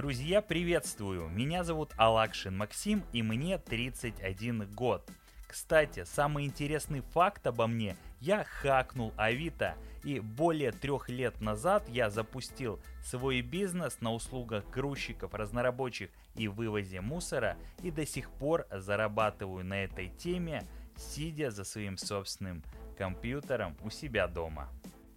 Друзья, приветствую! Меня зовут Алакшин Максим и мне 31 год. Кстати, самый интересный факт обо мне – я хакнул Авито и более трех лет назад я запустил свой бизнес на услугах грузчиков, разнорабочих и вывозе мусора и до сих пор зарабатываю на этой теме, сидя за своим собственным компьютером у себя дома.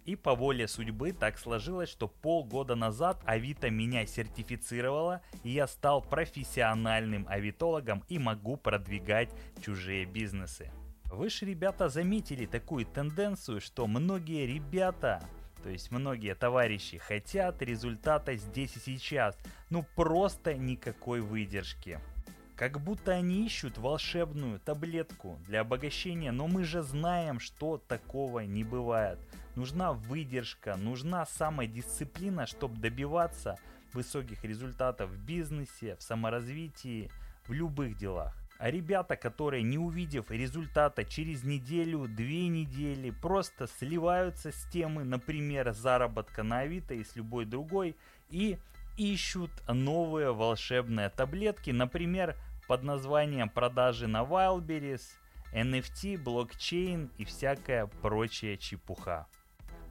И по воле судьбы так сложилось, что полгода назад Авито меня сертифицировала, и я стал профессиональным авитологом и могу продвигать чужие бизнесы. Вы же, ребята, заметили такую тенденцию, что многие ребята, то есть многие товарищи хотят результата здесь и сейчас, ну просто никакой выдержки. Как будто они ищут волшебную таблетку для обогащения, но мы же знаем, что такого не бывает. Нужна выдержка, нужна самодисциплина, чтобы добиваться высоких результатов в бизнесе, в саморазвитии, в любых делах. А ребята, которые не увидев результата через неделю, две недели, просто сливаются с темы, например, заработка на Авито и с любой другой, и ищут новые волшебные таблетки, например, под названием продажи на Wildberries, NFT, блокчейн и всякая прочая чепуха.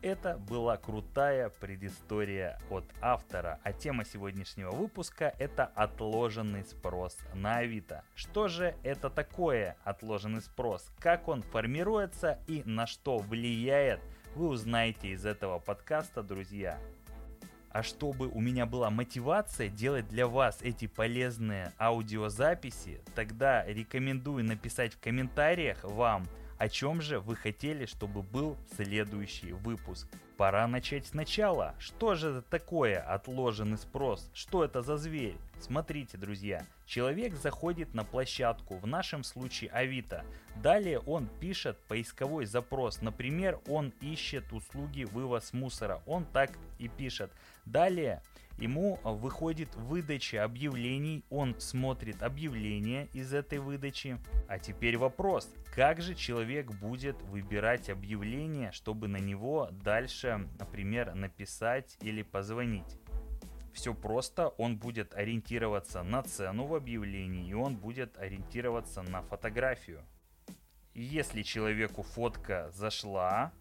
Это была крутая предыстория от автора, а тема сегодняшнего выпуска это отложенный спрос на Авито. Что же это такое отложенный спрос, как он формируется и на что влияет, вы узнаете из этого подкаста, друзья. А чтобы у меня была мотивация делать для вас эти полезные аудиозаписи, тогда рекомендую написать в комментариях вам, о чем же вы хотели, чтобы был следующий выпуск. Пора начать сначала. Что же это такое отложенный спрос? Что это за зверь? Смотрите, друзья, человек заходит на площадку, в нашем случае Авито. Далее он пишет поисковой запрос. Например, он ищет услуги вывоз мусора. Он так и пишет. Далее ему выходит выдача объявлений, он смотрит объявления из этой выдачи. А теперь вопрос, как же человек будет выбирать объявление, чтобы на него дальше, например, написать или позвонить? Все просто, он будет ориентироваться на цену в объявлении и он будет ориентироваться на фотографию. Если человеку фотка зашла,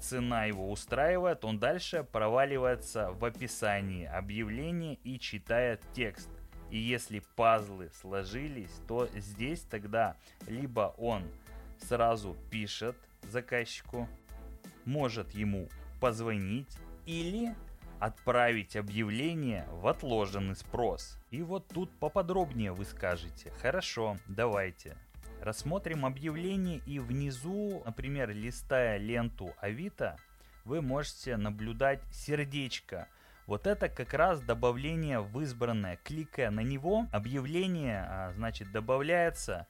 цена его устраивает, он дальше проваливается в описании объявления и читает текст. И если пазлы сложились, то здесь тогда либо он сразу пишет заказчику, может ему позвонить или отправить объявление в отложенный спрос. И вот тут поподробнее вы скажете, хорошо, давайте, Рассмотрим объявление и внизу, например, листая ленту Авито, вы можете наблюдать сердечко. Вот это как раз добавление в избранное. Кликая на него, объявление, а, значит, добавляется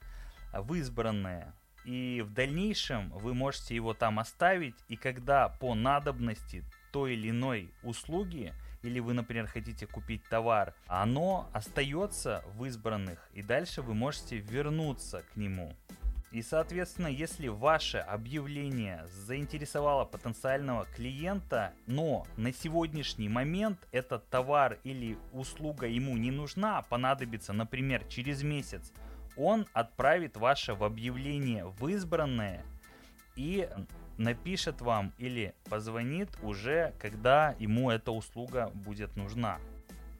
в избранное. И в дальнейшем вы можете его там оставить, и когда по надобности той или иной услуги – или вы, например, хотите купить товар, оно остается в избранных, и дальше вы можете вернуться к нему. И, соответственно, если ваше объявление заинтересовало потенциального клиента, но на сегодняшний момент этот товар или услуга ему не нужна, а понадобится, например, через месяц, он отправит ваше в объявление в избранное и напишет вам или позвонит уже, когда ему эта услуга будет нужна.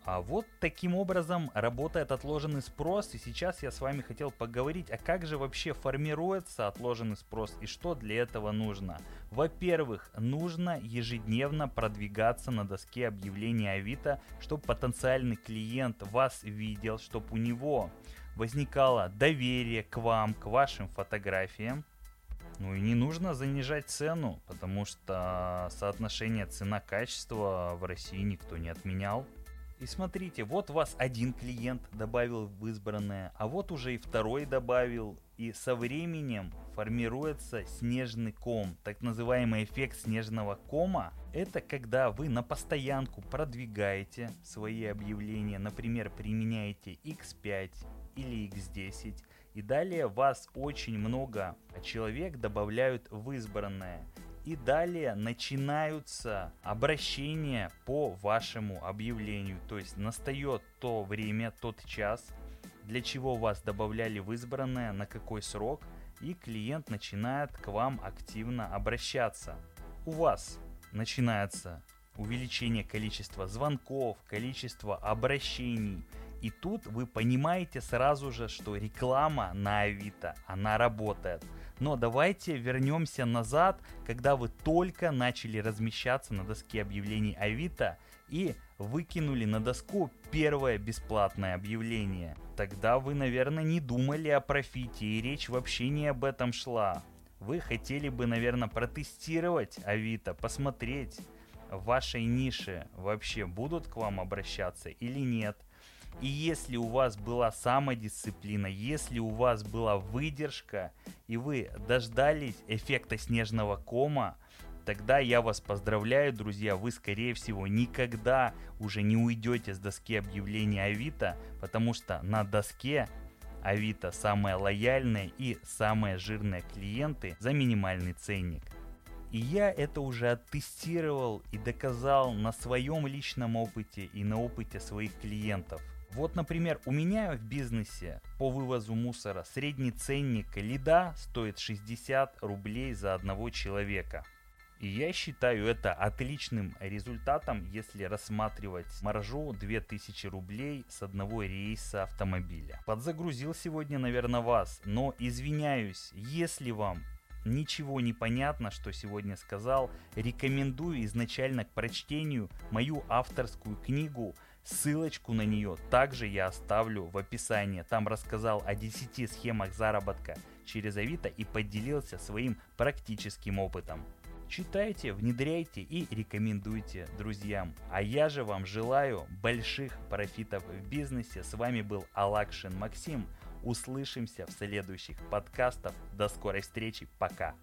А вот таким образом работает отложенный спрос, и сейчас я с вами хотел поговорить, а как же вообще формируется отложенный спрос и что для этого нужно. Во-первых, нужно ежедневно продвигаться на доске объявления Авито, чтобы потенциальный клиент вас видел, чтобы у него возникало доверие к вам, к вашим фотографиям, ну и не нужно занижать цену, потому что соотношение цена-качество в России никто не отменял. И смотрите, вот вас один клиент добавил в избранное, а вот уже и второй добавил. И со временем формируется снежный ком. Так называемый эффект снежного кома – это когда вы на постоянку продвигаете свои объявления, например, применяете X5 или X10, и далее вас очень много человек добавляют в избранное. И далее начинаются обращения по вашему объявлению. То есть настает то время, тот час, для чего вас добавляли в избранное, на какой срок, и клиент начинает к вам активно обращаться. У вас начинается увеличение количества звонков, количества обращений. И тут вы понимаете сразу же, что реклама на Авито, она работает. Но давайте вернемся назад, когда вы только начали размещаться на доске объявлений Авито и выкинули на доску первое бесплатное объявление. Тогда вы, наверное, не думали о профите и речь вообще не об этом шла. Вы хотели бы, наверное, протестировать Авито, посмотреть, в вашей нише вообще будут к вам обращаться или нет. И если у вас была самодисциплина, если у вас была выдержка, и вы дождались эффекта снежного кома, тогда я вас поздравляю, друзья, вы скорее всего никогда уже не уйдете с доски объявления Авито, потому что на доске Авито самые лояльные и самые жирные клиенты за минимальный ценник. И я это уже оттестировал и доказал на своем личном опыте и на опыте своих клиентов. Вот, например, у меня в бизнесе по вывозу мусора средний ценник лида стоит 60 рублей за одного человека. И я считаю это отличным результатом, если рассматривать маржу 2000 рублей с одного рейса автомобиля. Подзагрузил сегодня, наверное, вас, но извиняюсь, если вам ничего не понятно, что сегодня сказал, рекомендую изначально к прочтению мою авторскую книгу Ссылочку на нее также я оставлю в описании. Там рассказал о 10 схемах заработка через Авито и поделился своим практическим опытом. Читайте, внедряйте и рекомендуйте друзьям. А я же вам желаю больших профитов в бизнесе. С вами был Алакшин Максим. Услышимся в следующих подкастах. До скорой встречи. Пока.